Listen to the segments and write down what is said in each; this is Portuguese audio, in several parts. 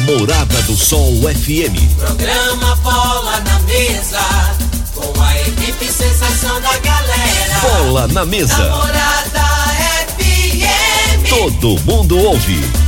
Morada do Sol FM. Programa Bola na Mesa, com a equipe sensação da galera. Bola na mesa. Namorada FM. Todo mundo ouve.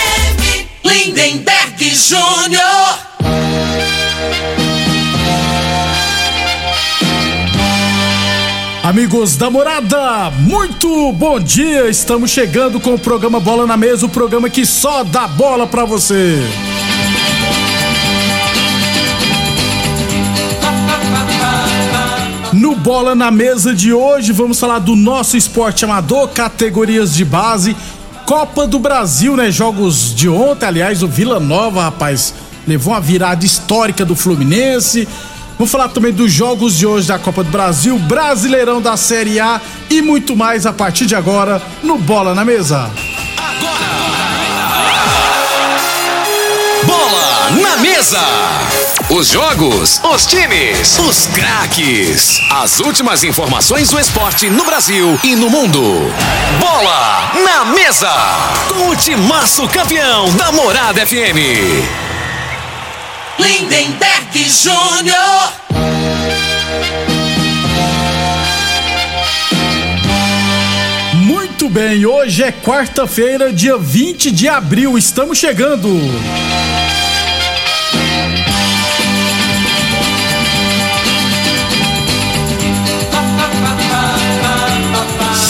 Lindenberg Júnior. Amigos da morada, muito bom dia! Estamos chegando com o programa Bola na Mesa o programa que só dá bola pra você. No Bola na Mesa de hoje, vamos falar do nosso esporte amador, categorias de base, Copa do Brasil, né? Jogos de ontem, aliás, o Vila Nova, rapaz, levou uma virada histórica do Fluminense. Vamos falar também dos jogos de hoje da Copa do Brasil, Brasileirão da Série A e muito mais a partir de agora no Bola na Mesa. Bola na mesa. Os jogos, os times, os craques. As últimas informações do esporte no Brasil e no mundo. Bola na mesa. Com o timaço campeão da Morada FM. Lindenberg Júnior. Muito bem, hoje é quarta-feira, dia 20 de abril, estamos chegando.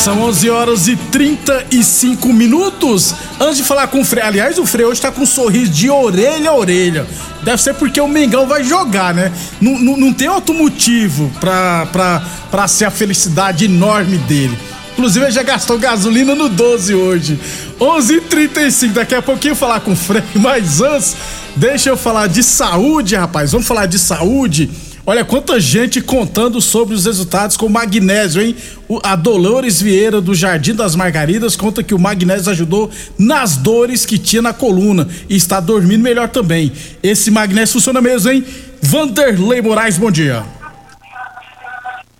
São 11 horas e 35 minutos. Antes de falar com o Frei, aliás, o Frei hoje tá com um sorriso de orelha a orelha. Deve ser porque o Mengão vai jogar, né? Não, não, não tem outro motivo pra, ser a felicidade enorme dele. Inclusive, ele já gastou gasolina no 12 hoje. 11 h 35 daqui a pouquinho falar com o Frei, mas antes, deixa eu falar de saúde, rapaz. Vamos falar de saúde. Olha quanta gente contando sobre os resultados com magnésio, hein? O- a Dolores Vieira do Jardim das Margaridas conta que o magnésio ajudou nas dores que tinha na coluna e está dormindo melhor também. Esse magnésio funciona mesmo, hein? Vanderlei Moraes, bom dia.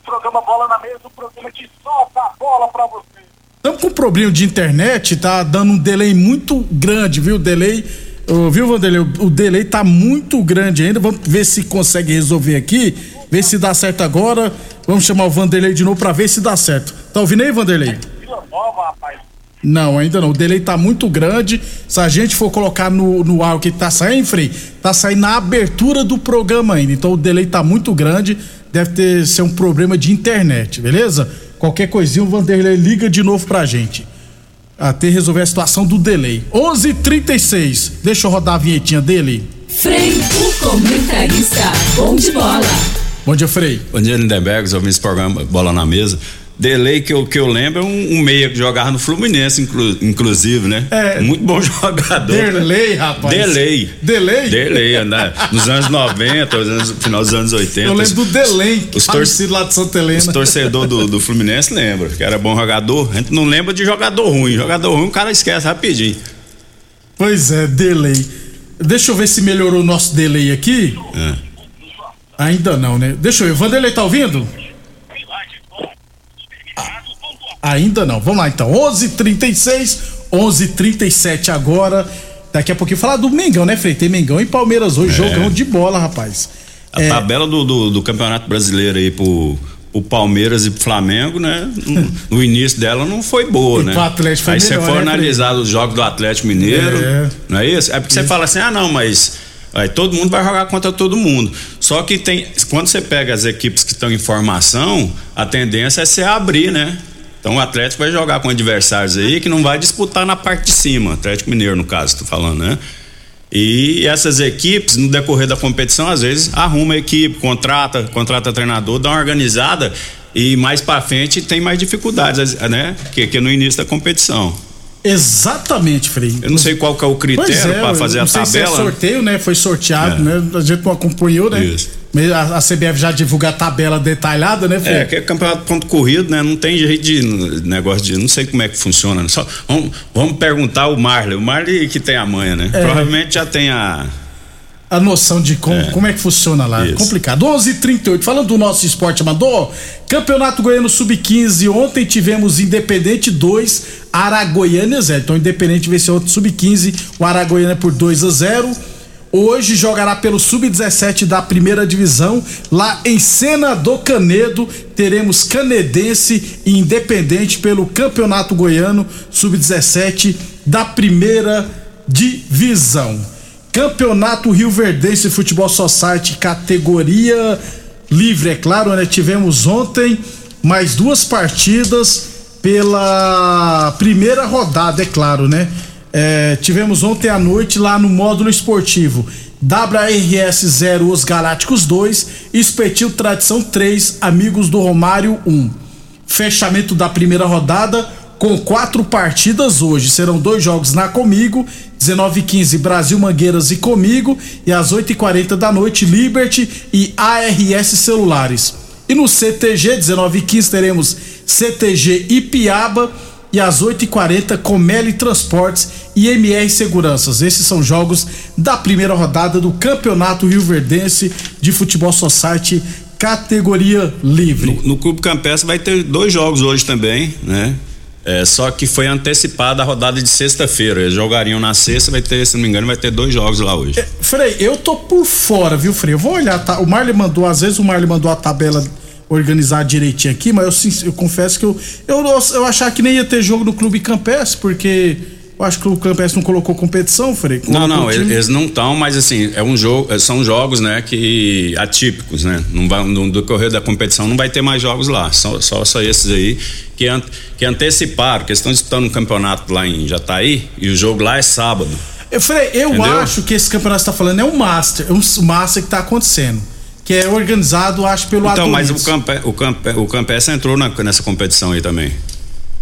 programa Bola na Mesa, o programa que só dá bola pra você. Estamos com um problema de internet, tá dando um delay muito grande, viu? Delay, viu, Vanderlei? O, delay tá muito grande ainda. Vamos ver se consegue resolver aqui, ver se dá certo agora. Vamos chamar o Vanderlei de novo pra ver se dá certo. Tá ouvindo aí, Vanderlei? Não, ainda não. O delay tá muito grande. Se a gente for colocar no, no ar o que tá saindo, Frei, tá saindo na abertura do programa ainda. Então o delay tá muito grande. Deve ter ser um problema de internet, beleza? Qualquer coisinha o Vanderlei liga de novo pra gente. Até resolver a situação do delay. 11:36. h 36 Deixa eu rodar a vinhetinha dele. Frei, o comentarista, bom de bola. Bom dia, Frei. Bom dia, Lindenberg, ouvindo esse programa Bola na Mesa. Delay que eu, que eu lembro é um, um meia que jogava no Fluminense, inclu- inclusive, né? É. Muito bom jogador. Delay, rapaz. Delay. Delay? Delay, né? Nos anos 90, nos anos- final dos anos 80. Eu lembro do delay, Os, tor falecido lá de Santa Helena. os torcedores do, do Fluminense lembram que era bom jogador. A gente não lembra de jogador ruim. Jogador ruim o cara esquece rapidinho. Pois é, delay. Deixa eu ver se melhorou o nosso delay aqui. É. Ainda não, né? Deixa eu ver. Vanderlei tá ouvindo? Ah, ainda não. Vamos lá então. 11:36, 11:37 agora. Daqui a pouquinho falar do Mengão, né, Frei? Tem Mengão e Palmeiras hoje, jogão de bola, rapaz. A É, tabela do, do, do Campeonato Brasileiro aí pro, o Palmeiras e o Flamengo, né? No, no início dela não foi boa, E né? pro Atlético foi Aí você melhor, for né, analisar os jogos do Atlético Mineiro, É. não é isso? É porque você fala assim, ah, não, mas aí todo mundo vai jogar contra todo mundo. Só que tem, quando você pega as equipes que estão em formação, a tendência é você abrir, né? Então o Atlético vai jogar com adversários aí que não vai disputar na parte de cima, Atlético Mineiro no caso, tô falando, né? E essas equipes, no decorrer da competição, às vezes arruma a equipe, contrata, contrata treinador, dá uma organizada e mais pra frente tem mais dificuldades, né? Que, que no início da competição. Exatamente, Frei. Eu não sei qual que é o critério é, eu fazer a sei se é tabela. sorteio, né? Foi sorteado, É. né? A gente não acompanhou, né? Isso. A, a CBF já divulga a tabela detalhada, né, Frei? É, que é campeonato ponto corrido, né? Não tem jeito de negócio de. Não sei como é que funciona. né? Só, vamos, vamos perguntar o Marley. O Marley que tem a manha, né? É. Provavelmente já tem a. a noção de como é, como é que funciona lá. Isso. Complicado. 11:38. Falando do nosso esporte amador, Campeonato Goiano Sub-15. Ontem tivemos Independente 2, Aragoiânia 0. Então, Independente venceu outro Sub-15, o Aragoiânia por 2 a 0. Hoje jogará pelo Sub-17 da primeira divisão. Lá em Sena do Canedo, teremos Canedense e Independente pelo Campeonato Goiano Sub-17 da primeira divisão. Campeonato Rio Verdense Futebol Society, categoria livre, é claro, né? Tivemos ontem mais duas partidas pela primeira rodada, é claro, né? É, tivemos ontem à noite lá no módulo esportivo. WRS 0, Os Galácticos 2, Espetil Tradição 3, Amigos do Romário 1. Fechamento da primeira rodada com quatro partidas hoje. Serão dois jogos na Comigo, 19h15 Brasil Mangueiras e Comigo, e às 8h40 da noite Liberty e ARS Celulares. E no CTG, 19h15, teremos CTG Ipiaba e às 8h40 Comeli Transportes e MR Seguranças. Esses são jogos da primeira rodada do Campeonato Rio Verdense de Futebol Society, categoria livre. No Clube Campestre vai ter dois jogos hoje também, né? É, só que foi antecipada a rodada de sexta-feira. Eles jogariam na sexta, vai ter, se não me engano, vai ter dois jogos lá hoje. Frei, eu tô por fora, viu, Frei? Eu vou olhar, tá? O Marley mandou, às vezes o Marley mandou a tabela organizada direitinho aqui, mas eu, eu confesso que eu, eu, eu achava que nem ia ter jogo no Clube Campestre, porque eu acho que o Campestre não colocou competição, Frei. Não, Colocou não, time. eles não estão, mas assim, é um jogo, são jogos, né, que atípicos, né? Não vai, no decorrer da competição não vai ter mais jogos lá, só, só, só esses aí que, an, que anteciparam, que estão disputando um campeonato lá em Jataí e o jogo lá é sábado. Eu falei, eu Entendeu? acho que esse campeonato que você tá falando é um Master, é um Master que tá acontecendo. Que é organizado, acho, pelo Então, mas o, Adonis. Campe, o, Campe, o Campestre entrou na- nessa competição aí também.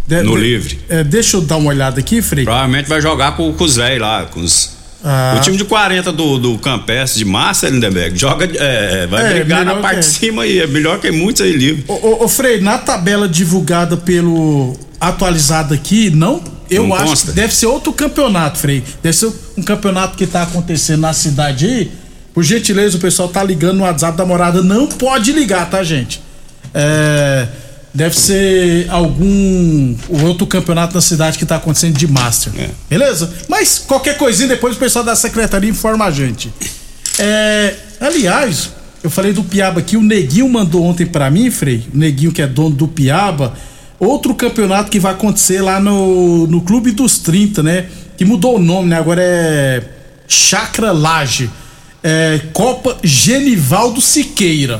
De- no de- livre. É, deixa eu dar uma olhada aqui, Frei. Provavelmente vai jogar com, com os velhos lá, com os. Ah. O time de 40 do, do Campestre de Massa, Lindenberg, joga, é, vai É, brigar na parte que- de cima aí, é melhor que muitos aí livre. Ô, ô, ô, Frei, na tabela divulgada pelo atualizado aqui, não. Eu Não acho consta? que deve ser outro campeonato, Frei. Deve ser um campeonato que tá acontecendo na cidade aí. Por gentileza, o pessoal tá ligando no WhatsApp da morada. Não pode ligar, tá, gente? É, deve ser algum outro campeonato na cidade que tá acontecendo de Master. É. Beleza? Mas qualquer coisinha, depois o pessoal da secretaria informa a gente. É, aliás, eu falei do Piaba aqui, o Neguinho mandou ontem pra mim, Frei, o Neguinho que é dono do Piaba, outro campeonato que vai acontecer lá no, no Clube dos 30, né? Que mudou o nome, né? Agora é Chacra Laje. É Copa Genivaldo Siqueira.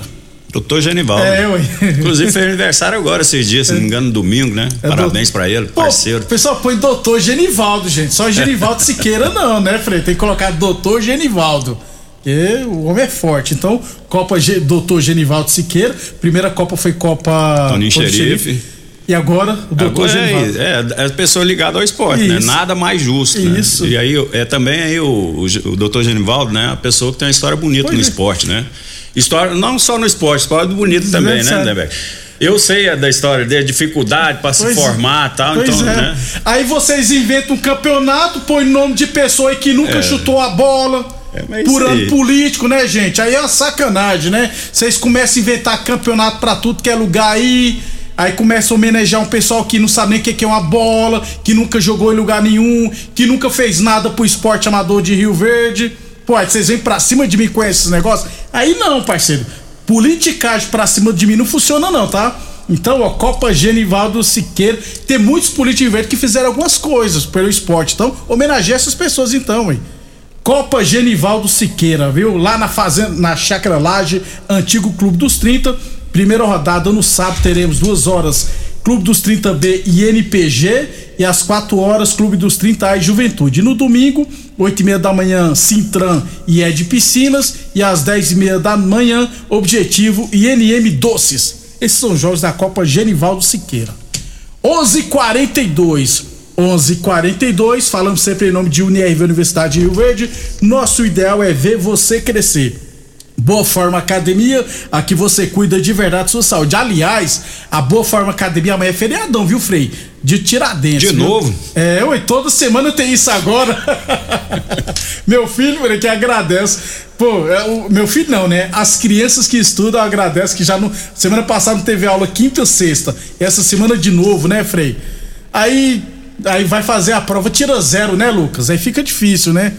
Doutor Genivaldo. É, ué. Inclusive fez aniversário agora, esses dias, se não me engano, domingo, né? É, Parabéns doutor- pra ele, Pô, parceiro. O pessoal põe doutor Genivaldo, gente. Só Genivaldo Siqueira não, né, Frei? Tem que colocar doutor Genivaldo. Porque o homem é forte. Então, Copa Ge, doutor Genivaldo Siqueira. Primeira Copa foi Copa. Toninho Toninho Xerife. E agora, o doutor Agora Genivaldo. é, é, é pessoa ligada ao esporte, né? Isso. Nada mais justo. né? Isso. E aí é também aí o, o, o doutor Genivaldo, né? A pessoa que tem uma história bonita Pois no é. esporte, né? História, não só no esporte, história bonita também, né. Lindenberg? Eu sei da história dele, dificuldade para se é. formar e tal, Pois então, é. né? Aí vocês inventam um campeonato, põe nome de pessoa aí que nunca chutou a bola. É, por isso ano político, né, gente? Aí é uma sacanagem, né? Vocês começam a inventar campeonato pra tudo que é lugar aí. Aí começa a homenagear um pessoal que não sabe nem o que é uma bola, que nunca jogou em lugar nenhum, que nunca fez nada pro esporte amador de Rio Verde. Pô, aí vocês vêm pra cima de mim com esses negócios? Aí não, parceiro. politicagem pra cima de mim não funciona não, tá? Então, ó, Copa Genivaldo Siqueira, tem muitos políticos verdes que fizeram algumas coisas pelo esporte. Então, homenageia essas pessoas então, hein? Copa Genivaldo Siqueira, viu? Lá na fazenda, na Chácara Laje, antigo Clube dos 30. Primeira rodada no sábado teremos duas horas Clube dos 30B e NPG e às 4 horas Clube dos 30A e Juventude. No domingo, 8 e meia da manhã, Sintran e Ed Piscinas e às 10 e meia da manhã, Objetivo e NM Doces. Esses são os jogos da Copa Genivaldo Siqueira. 11:42 11:42 falamos sempre em nome de UniRV Universidade de Rio Verde. Nosso ideal é ver você crescer. Boa Forma Academia, aqui você cuida de verdade da sua saúde. Aliás, a Boa Forma Academia amanhã é feriadão, viu, Frei? De Tiradentes. De viu? novo? É, ué, toda semana tem isso agora. meu filho, Frei, que agradece. Pô, é, o, meu filho não, né? As crianças que estudam agradecem que já no. Semana passada não teve aula quinta e sexta. Essa semana de novo, né, Frei? Aí. Aí vai fazer a prova, tira zero, né, Lucas? Aí fica difícil, né?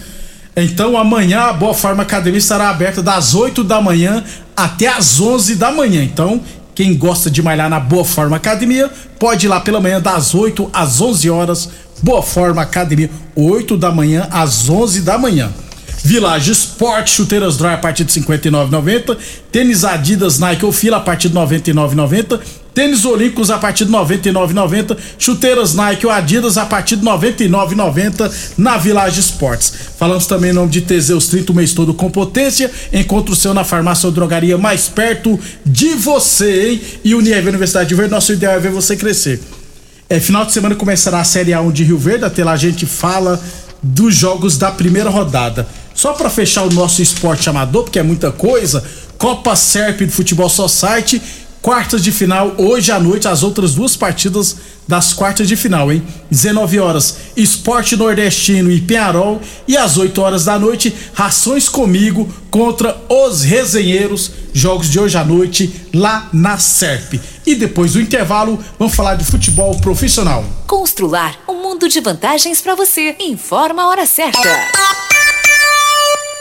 Então amanhã a Boa Forma Academia estará aberta das 8 da manhã até as 11 da manhã. Então, quem gosta de malhar na Boa Forma Academia, pode ir lá pela manhã das 8 às 11 horas. Boa Forma Academia, 8 da manhã às 11 da manhã. Village Sport, chuteiras dry a partir de 59,90, tênis Adidas Nike ou Fila a partir de 99,90, tênis Olímpicos a partir de 99,90, chuteiras Nike ou Adidas a partir de 99,90 na Village Sports. Falamos também em nome de Teseus 30 o mês todo com potência. Encontre o seu na farmácia ou drogaria mais perto de você, hein? E Unirv Universidade de Verde, nosso ideal é ver você crescer. É, final de semana começará a Série A1 de Rio Verde, até lá a gente fala dos jogos da primeira rodada. Só para fechar o nosso esporte amador, porque é muita coisa, Copa Serp do Futebol Society, quartas de final, hoje à noite, as outras duas partidas das quartas de final, hein? 19 horas, Esporte Nordestino e Penharol, e às 8 horas da noite, Rações Comigo contra os Resenheiros, jogos de hoje à noite lá na Serp. E depois do intervalo, vamos falar de futebol profissional. Constrular um mundo de vantagens para você. Informa a hora certa.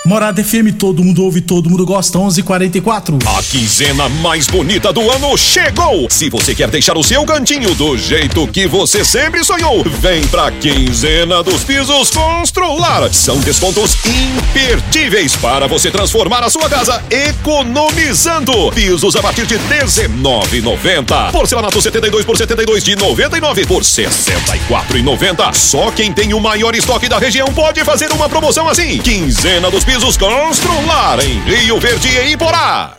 Morada FM, todo mundo ouve, todo mundo gosta, 11:44. A quinzena mais bonita do ano chegou! Se você quer deixar o seu cantinho do jeito que você sempre sonhou, vem pra quinzena dos pisos Constrular. São descontos imperdíveis para você transformar a sua casa economizando. Pisos a partir de R$19,90. Porcelanato 72 por 72 de 99 por 64,90. Só quem tem o maior estoque da região pode fazer uma promoção assim. Quinzena dos pisos Constrular em Rio Verde e Iporá.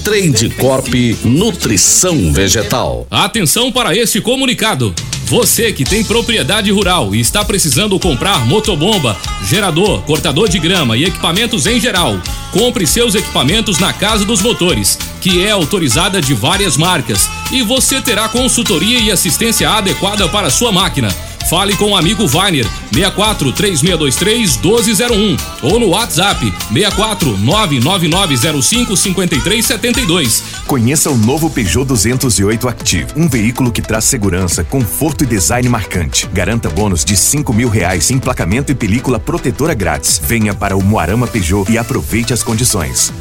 Trade Corp Nutrição Vegetal. Atenção para este comunicado. Você que tem propriedade rural e está precisando comprar motobomba, gerador, cortador de grama e equipamentos em geral, compre seus equipamentos na Casa dos Motores, que é autorizada de várias marcas, e você terá consultoria e assistência adequada para sua máquina. Fale com o amigo Vainer 64 3623 1201 ou no WhatsApp 64 99905 5372. Conheça o novo Peugeot 208 Active, um veículo que traz segurança, conforto e design marcante. Garanta bônus de cinco mil reais em emplacamento e película protetora grátis. Venha para o Moarama Peugeot e aproveite as condições.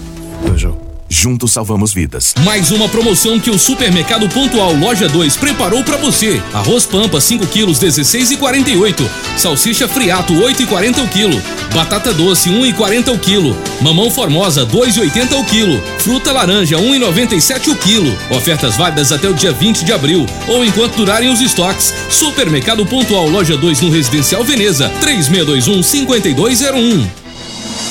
Peugeot. Juntos salvamos vidas. Mais uma promoção que o Supermercado Pontual Loja 2 preparou para você. Arroz Pampa 5 quilos 16,48. Salsicha Friato 8,40 o quilo. Batata doce 1,40 o quilo. Mamão Formosa 2,80 o quilo. Fruta laranja 1,97 o quilo. Ofertas válidas até o dia 20 de abril ou enquanto durarem os estoques. Supermercado Pontual Loja 2 no Residencial Veneza 3621 5201.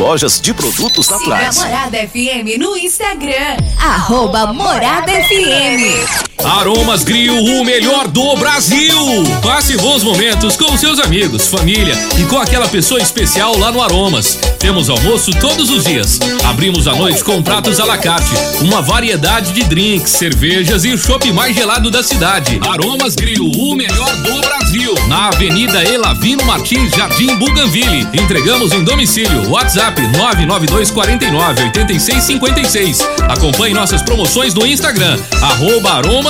lojas de produtos Siga a naturais. Morada FM no Instagram. Arroba Morada FM. Aromas Grill, o melhor do Brasil. Passe bons momentos com seus amigos, família e com aquela pessoa especial lá no Aromas. Temos almoço todos os dias. Abrimos à noite com pratos à la carte, uma variedade de drinks, cervejas e o chopp mais gelado da cidade. Aromas Grill, o melhor do Brasil. Na Avenida Elavino Martins, Jardim Buganville. Entregamos em domicílio. WhatsApp 99249 8656. Acompanhe nossas promoções no Instagram, arroba Aromas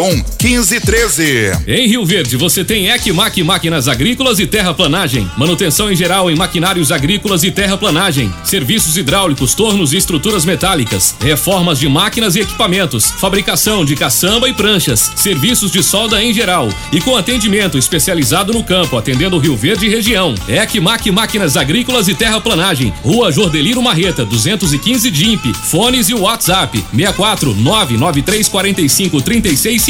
1513. Em Rio Verde, você tem Ecmac Máquinas Agrícolas e Terraplanagem. Manutenção em geral em maquinários agrícolas e terraplanagem. Serviços hidráulicos, tornos e estruturas metálicas. Reformas de máquinas e equipamentos. Fabricação de caçamba e pranchas. Serviços de solda em geral. E com atendimento especializado no campo, atendendo Rio Verde e região. Ecmac Máquinas Agrícolas e Terraplanagem. Rua Jordeliro Marreta, 215 DIMP. Fones e WhatsApp: 64 993 45 36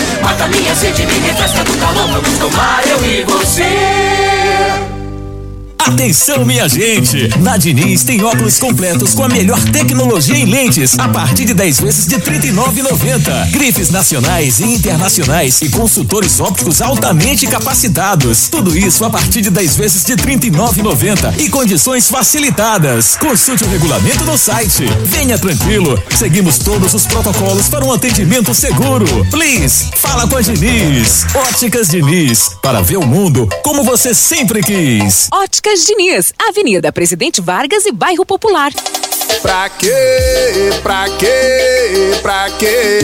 Mata minha sede, me refresca do calor. Vamos tomar eu e você. Atenção, minha gente! Na Diniz tem óculos completos com a melhor tecnologia em lentes, a partir de 10 vezes de R$ 39,90. Grifes nacionais e internacionais e consultores ópticos altamente capacitados. Tudo isso a partir de 10 vezes de R$ 39,90 e condições facilitadas. Consulte o regulamento no site. Venha tranquilo, seguimos todos os protocolos para um atendimento seguro. Please, fala com a Diniz. Óticas Diniz, para ver o mundo como você sempre quis. Óticas Diniz, Avenida Presidente Vargas e Bairro Popular. Pra quê? Pra quê? Pra quê?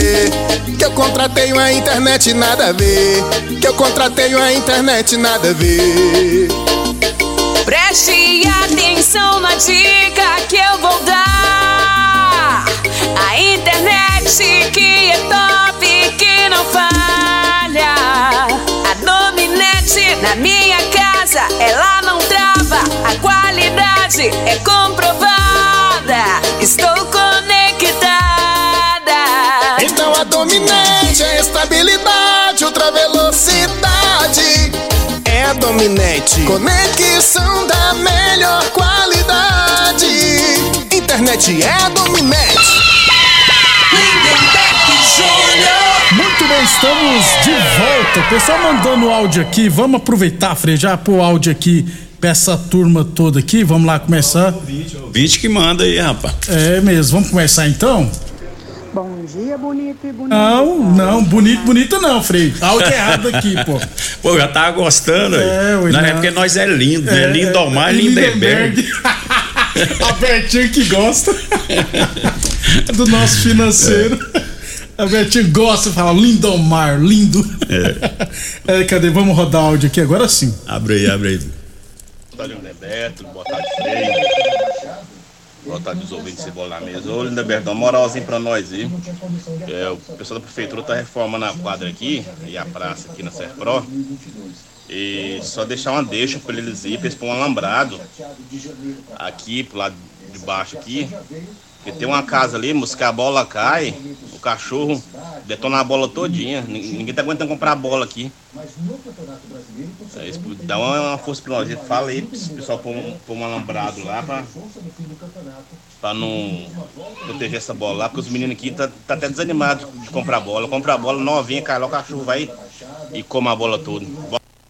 Que eu contratei uma internet nada a ver. Que eu contratei uma internet nada a ver. Preste atenção na dica que eu vou dar. A internet que é top, que não falha. A Dominete na minha casa, ela não trava. A qualidade é comprovada. Estou conectada. Então a dominante é estabilidade, ultra velocidade. É a dominante. Conexão da melhor qualidade. Internet é a dominante. Muito bem, estamos de volta. O pessoal mandando áudio aqui. Vamos aproveitar, Frei, já pôr áudio aqui pra essa turma toda aqui. Vamos lá começar. Ouvinte que manda aí, rapaz. É mesmo, vamos começar então? Bom dia, bonito e bonito. Não, não, bonito, bonito não, Frei. Áudio errado aqui, pô. Pô, já tava gostando aí. É, ué, não, é não. porque nós é lindo, né? É, Lindomar é, e Lindenberg. A Betinha que gosta do nosso financeiro. A Betinha gosta de falar Lindomar, lindo. É, cadê? Vamos rodar áudio aqui agora sim. Abre aí, abre aí. Tarde, Lindeberto. Boa tarde, Freio. Boa tarde, os ouvintes de bola na mesa. Ô, Lindeberto, dá uma moralzinha pra nós aí. É, o pessoal da prefeitura tá reformando a quadra aqui e a praça aqui na Serpro. E só deixar uma deixa pra eles ir, pra eles pôr um alambrado aqui, pro lado de baixo aqui. Porque tem uma casa ali, que a bola cai, o cachorro detona a bola todinha. Nin- Ninguém tá aguentando comprar a bola aqui. É, isso dá uma, uma força pra nós. Fala aí pessoal pôr um, pôr um alambrado lá pra não proteger essa bola lá, porque os meninos aqui tá, tá até desanimados de comprar bola. Comprar a bola novinha, cai lá, o cachorro vai e come a bola toda.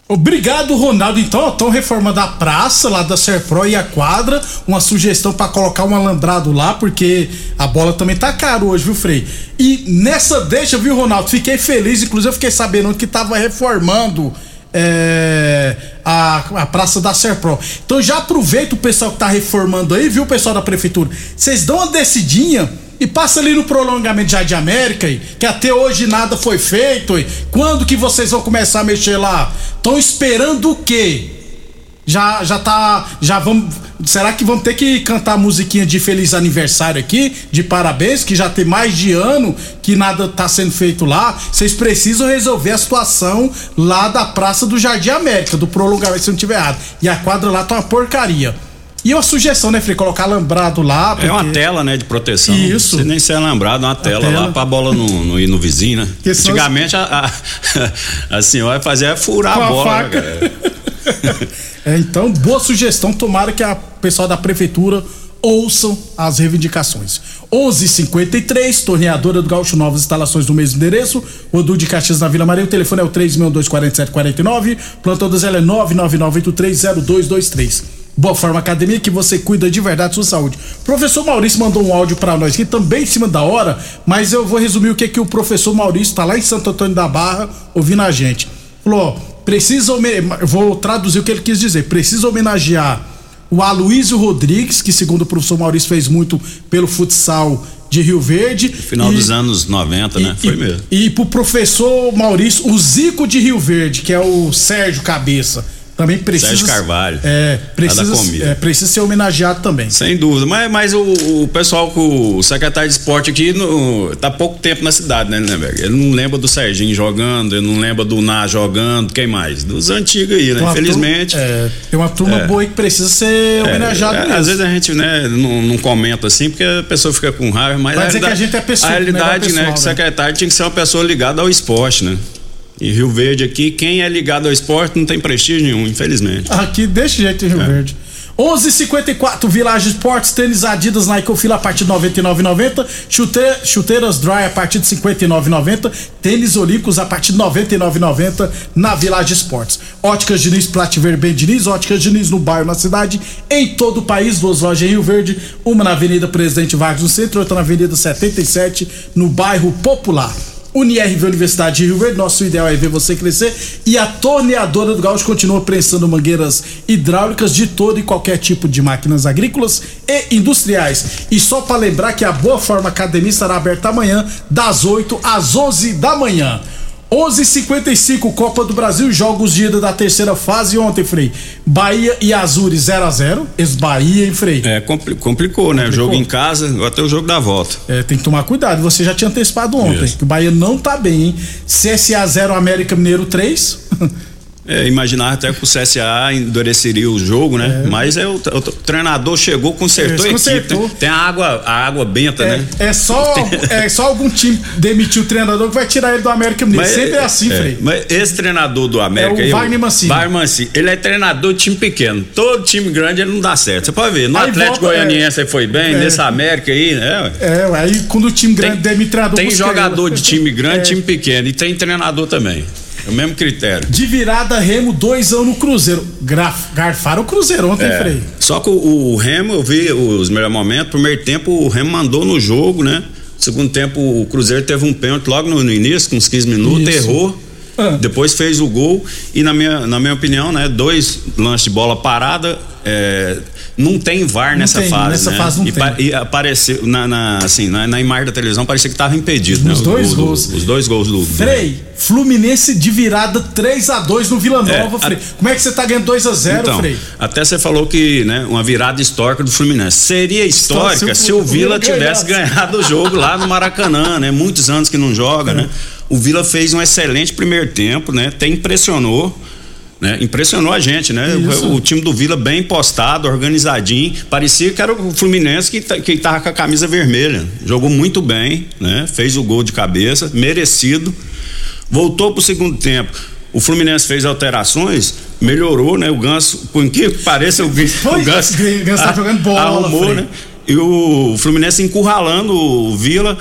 Obrigado, Ronaldo. Então, estão reformando a praça lá da Serpro e a quadra. Uma sugestão para colocar um alambrado lá, porque a bola também tá caro hoje, viu, Frei? E nessa deixa, viu, Ronaldo? Fiquei feliz, inclusive eu fiquei sabendo que tava reformando é, a, a Praça da Serpro. Então já aproveita o pessoal que tá reformando aí, viu, pessoal da prefeitura? Vocês dão uma decidinha e passa ali no prolongamento já de América, que até hoje nada foi feito. Quando que vocês vão começar a mexer lá? Estão esperando o quê? Já já tá, já vamos, será que vamos ter que cantar a musiquinha de feliz aniversário aqui, de parabéns, que já tem mais de ano que nada tá sendo feito lá? Vocês precisam resolver a situação lá da Praça do Jardim América, do prolongamento, se não tiver errado. E a quadra lá tá uma porcaria. E uma sugestão, né, Frei? Colocar alambrado lá. É uma porque- tela, né, de proteção. Isso. Se nem ser lembrado, uma tela, tela. lá pra bola não, não ir no vizinho, né? Que são Antigamente a, a, a senhora fazia furar Com a bola, né, faca. É, então, boa sugestão. Tomara que a pessoal da prefeitura ouçam as reivindicações. 11:53 torneadora do Gaúcho Novas instalações no mesmo endereço. Odu de Caxias na Vila Maria. O telefone é o 3624749. Plantão do Zé é 999830223. Boa Forma Academia que você cuida de verdade da sua saúde. Professor Maurício mandou um áudio pra nós aqui também em cima da hora, mas eu vou resumir o que que o professor Maurício tá lá em Santo Antônio da Barra ouvindo a gente. Falou, ó, precisa vou traduzir o que ele quis dizer. Precisa homenagear o Aloysio Rodrigues, que segundo o professor Maurício fez muito pelo futsal de Rio Verde. Final E- dos anos 90, né? Foi mesmo. e pro professor Maurício, o Zico de Rio Verde, que é o Sérgio Cabeça, também precisa. Sérgio Carvalho. É, precisa, é, precisa ser homenageado também. Sem dúvida, mas, mas o, o pessoal, com o secretário de esporte aqui, no, tá pouco tempo na cidade, né, Lindenberg? Ele não lembra do Serginho jogando, ele não lembra do Ná jogando, quem mais? Dos antigos aí, né? Tem Infelizmente. turma- é, tem uma turma É. boa aí que precisa ser homenageada É, mesmo. às vezes a gente né, não, não comenta assim, porque a pessoa fica com raiva, mas Vai a dizer que a gente é pessoa- a realidade, melhor né, pessoal, que o né? secretário tinha que ser uma pessoa ligada ao esporte, né? Em Rio Verde aqui, quem é ligado ao esporte não tem prestígio nenhum, infelizmente. Aqui desse jeito em Rio É. Verde. 11:54 Village Sports, tênis Adidas na Ecofila a partir de 99,90, chute, chuteiras Dry a partir de 59,90, tênis Olímpicos a partir de 99,90 na Village Sports. Óticas Diniz, Plativer bem Diniz, Óticas Diniz no bairro, na cidade, em todo o país, duas lojas em Rio Verde, uma na Avenida Presidente Vargas no centro, outra na Avenida 77 no bairro Popular. UniRV Universidade de Rio Verde, nosso ideal é ver você crescer. E a torneadora do Gaúcho continua prensando mangueiras hidráulicas de todo e qualquer tipo de máquinas agrícolas e industriais. E só para lembrar que a Boa Forma Academia estará aberta amanhã, das 8 às 11 da manhã. 11:55 Copa do Brasil, jogos de ida da terceira fase ontem, Frei. Bahia e Azures 0 a 0 Ex-Bahia, hein, Frei? É, compli- complicou, né? O jogo em casa, até o jogo da volta. É, tem que tomar cuidado. Você já tinha antecipado ontem, Isso. que o Bahia não tá bem, hein? CSA 0, América Mineiro 3. É, imaginar até que o CSA endureceria o jogo, né? Mas é, o, o treinador chegou, consertou É, a equipe. consertou. né? Tem a água, a água benta, né? É só, é só algum time demitir o treinador que vai tirar ele do América Mineiro. Sempre é assim, é, Frei. Mas esse treinador do América É o Wagner Mancini. Wagner Mancini, ele é treinador de time pequeno. Todo time grande ele não dá certo. Você pode ver. No Aí Atlético volta, Goianiense ele foi bem, é. nesse América aí, né? É, aí quando o time grande demite treinador. Tem jogador de time grande, É. time pequeno. E tem treinador também. É o mesmo critério. De virada, Remo, dois anos no Cruzeiro. Graf, garfaram o Cruzeiro ontem, É. Frei. Só que o, o Remo, eu vi os melhores momentos. Primeiro tempo, o Remo mandou no jogo, né? Segundo tempo, o Cruzeiro teve um pênalti logo no, no início, com uns 15 minutos, Isso. errou. Depois fez o gol e na minha, na minha opinião, né, dois lances de bola parada, é, não tem VAR Não nessa tem, fase, nessa né? fase não e, tem. e apareceu na, na- assim, na, na imagem da televisão parecia que estava impedido, né? Os o dois do- gols. os dois gols do, do Frei, Fluminense de virada 3 a 2 no Vila Nova, É, Frei. Como é que você tá ganhando 2 a 0 então, Frei? até você falou que, né, uma virada histórica do Fluminense. Seria histórica Se se o o Vila tivesse ganhasse. ganhado o jogo lá no Maracanã, né? Muitos anos que não joga, né? O Vila fez um excelente primeiro tempo, né? Até impressionou. Né? Impressionou a gente, né? O, o time do Vila bem postado, organizadinho. Parecia que era o Fluminense que, tá- que tava com a camisa vermelha. Jogou muito bem, né? Fez o gol de cabeça, merecido. Voltou pro segundo tempo. O Fluminense fez alterações, melhorou, né? O Ganso, por que pareça, o, o Ganso, o Ganso tá jogando bola, arrumou, né? E o Fluminense encurralando o Vila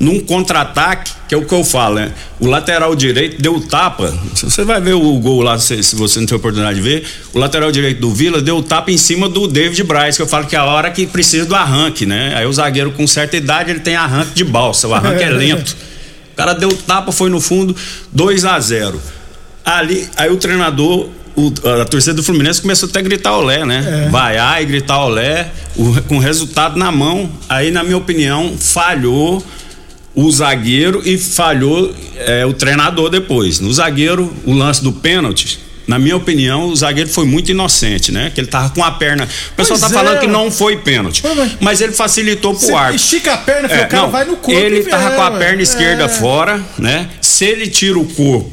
num contra-ataque, que é o que eu falo, né? O lateral direito deu tapa. Se Você vai ver o gol lá, se, se você não tem oportunidade de ver. O lateral direito do Vila deu tapa em cima do David Braz, que eu falo que é a hora que precisa do arranque, né? Aí o zagueiro com certa idade, ele tem arranque de balsa. O arranque é lento. O cara deu tapa, foi no fundo, 2 a 0 Ali, aí o treinador, o- a torcida do Fluminense começou até a gritar olé, né? É. Vaiar e gritar olé, o- com o resultado na mão. Aí, na minha opinião, falhou o zagueiro e falhou é, o treinador depois. No zagueiro, o lance do pênalti. Na minha opinião, o zagueiro foi muito inocente, né? Que ele tava com a perna. O pessoal Pois tá falando é. que não foi pênalti. Mas ele facilitou pro Você arco. estica a perna, É, o cara não, vai no corpo. Ele tava é, com a perna esquerda É. fora, né? Se ele tira o corpo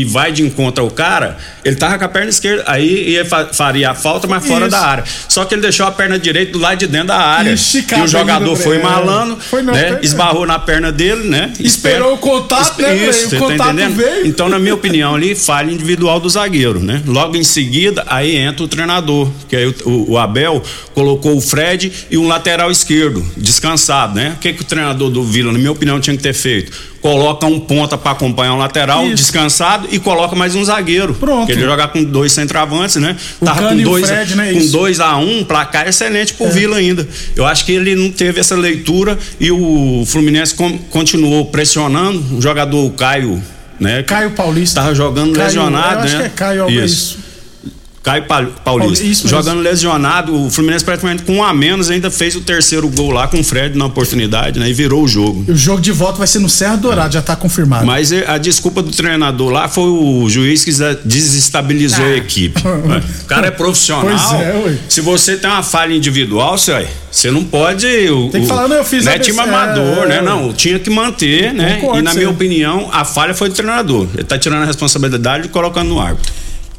e vai de encontro ao cara, ele tava com a perna esquerda, aí ia fa- faria a falta, mas fora Isso. da área. Só que ele deixou a perna direita do lado de dentro da área. E E, o jogador foi malando, Foi né? perna. Esbarrou na perna dele, né? Esperou o contato, né? Isso, O você tá contato entendendo? veio. Então, na minha opinião, ali, falha individual do zagueiro, né? Logo em seguida, aí entra o treinador, que aí o, o- o Abel colocou o Fred e um lateral esquerdo, descansado, né? O que, que o treinador do Vila, na minha opinião, tinha que ter feito? Coloca um ponta para acompanhar um lateral Isso. descansado e coloca mais um zagueiro. Pronto. Porque ele jogar com dois centroavantes, né? O Tava Cano com e dois, Fred, né? com Isso. 2 a 1 um, placar excelente pro Vila ainda. Eu acho que ele não teve essa leitura e o Fluminense con- continuou pressionando. O jogador Caio, né? Caio Paulista. Tava jogando Caio, lesionado, eu acho né? que é Caio, é isso. Caio Pa- Paulista. Isso jogando lesionado, o Fluminense praticamente com um a menos ainda fez o terceiro gol lá com o Fred na oportunidade, né? E virou o jogo. E o jogo de volta vai ser no Serra Dourado, já tá confirmado. Mas eh, a desculpa do treinador lá foi o juiz que desestabilizou a equipe. O cara é profissional. Pois é, ué. Se você tem uma falha individual, você, você não pode. O, Tem que falar, não, eu fiz Não é time amador, É, né? é. Não, tinha que manter, né? Concordo, e na minha opinião, a falha foi do treinador. Ele tá tirando a responsabilidade e colocando no árbitro.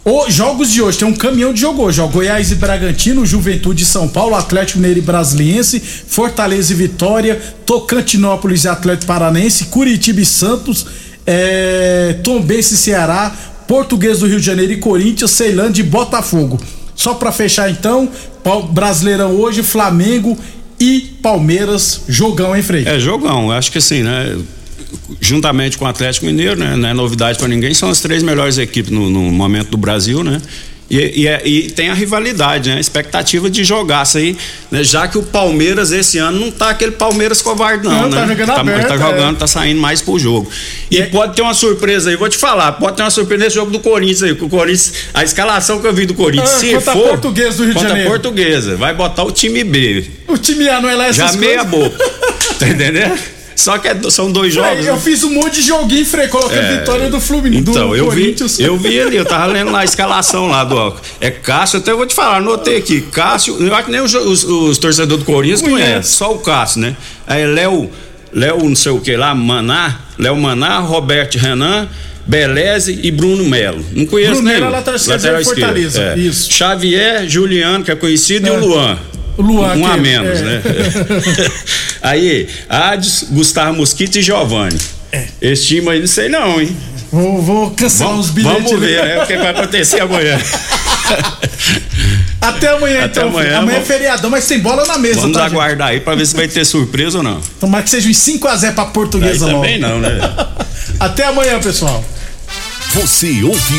Os jogos de hoje tem um caminhão de jogo hoje, ó. Goiás e Bragantino, Juventude e São Paulo, Atlético Mineiro e Brasiliense, Fortaleza e Vitória, Tocantinópolis e Atlético Paranense, Curitiba e Santos, é, Tombense e Ceará, Português do Rio de Janeiro e Corinthians, Ceilândia e Botafogo. Só pra fechar então, Brasileirão hoje, Flamengo e Palmeiras, jogão, hein, Frei? É, jogão. Acho que assim, né? Juntamente com o Atlético Mineiro, né? Não é novidade pra ninguém, são as três melhores equipes no, no momento do Brasil, né? E, e é- e tem a rivalidade, né? A expectativa de jogar isso aí, né? Já que o Palmeiras esse ano não tá aquele Palmeiras covarde, não, Não, né? tá jogando tá, aberto, tá é. jogando, tá saindo mais pro jogo. E, pode ter uma surpresa aí, vou te falar, pode ter uma surpresa nesse jogo do Corinthians aí, que o Corinthians, a escalação que eu vi do Corinthians, Ah, se for. Portuguesa do Rio de Janeiro. portuguesa, vai botar o time B. O time A não é lá essas Já meia coisas? boca. tá entendendo? Só que é são dois jogos. Eu né? fiz um monte de joguinho, Frei, coloquei a É. vitória do Fluminense, Então, do eu vi, eu vi ali, eu tava lendo lá a escalação lá do. É Cássio, até vou te falar, anotei aqui. Cássio, eu acho que nem os, os- os torcedores do Corinthians Conhece. conhecem, só o Cássio, né? Aí Léo, Léo não sei o que lá, Maná, Léo Maná, Roberto Renan. Beleze e Bruno Melo. Não conheço Bruno Melo nenhum. é lateral esquerdo de Fortaleza, é. isso. Xavier, Juliano, que é conhecido, e o Luan. Luan, Um a menos, é. né? Aí, Ades, Gustavo Mosquito e Giovanni. Esse time aí não sei não, hein? Vou, vou cancelar os bilhetes. Vamos ver, né? O que vai acontecer amanhã. Até amanhã, Até então. amanhã, amanhã é vamos- feriadão, mas tem bola na mesa, Vamos tá, gente? aguardar aí pra ver se vai ter surpresa ou não. Tomara que seja uns 5x0 pra Aí portuguesa logo. também não, né? Até amanhã, pessoal. Você ouviu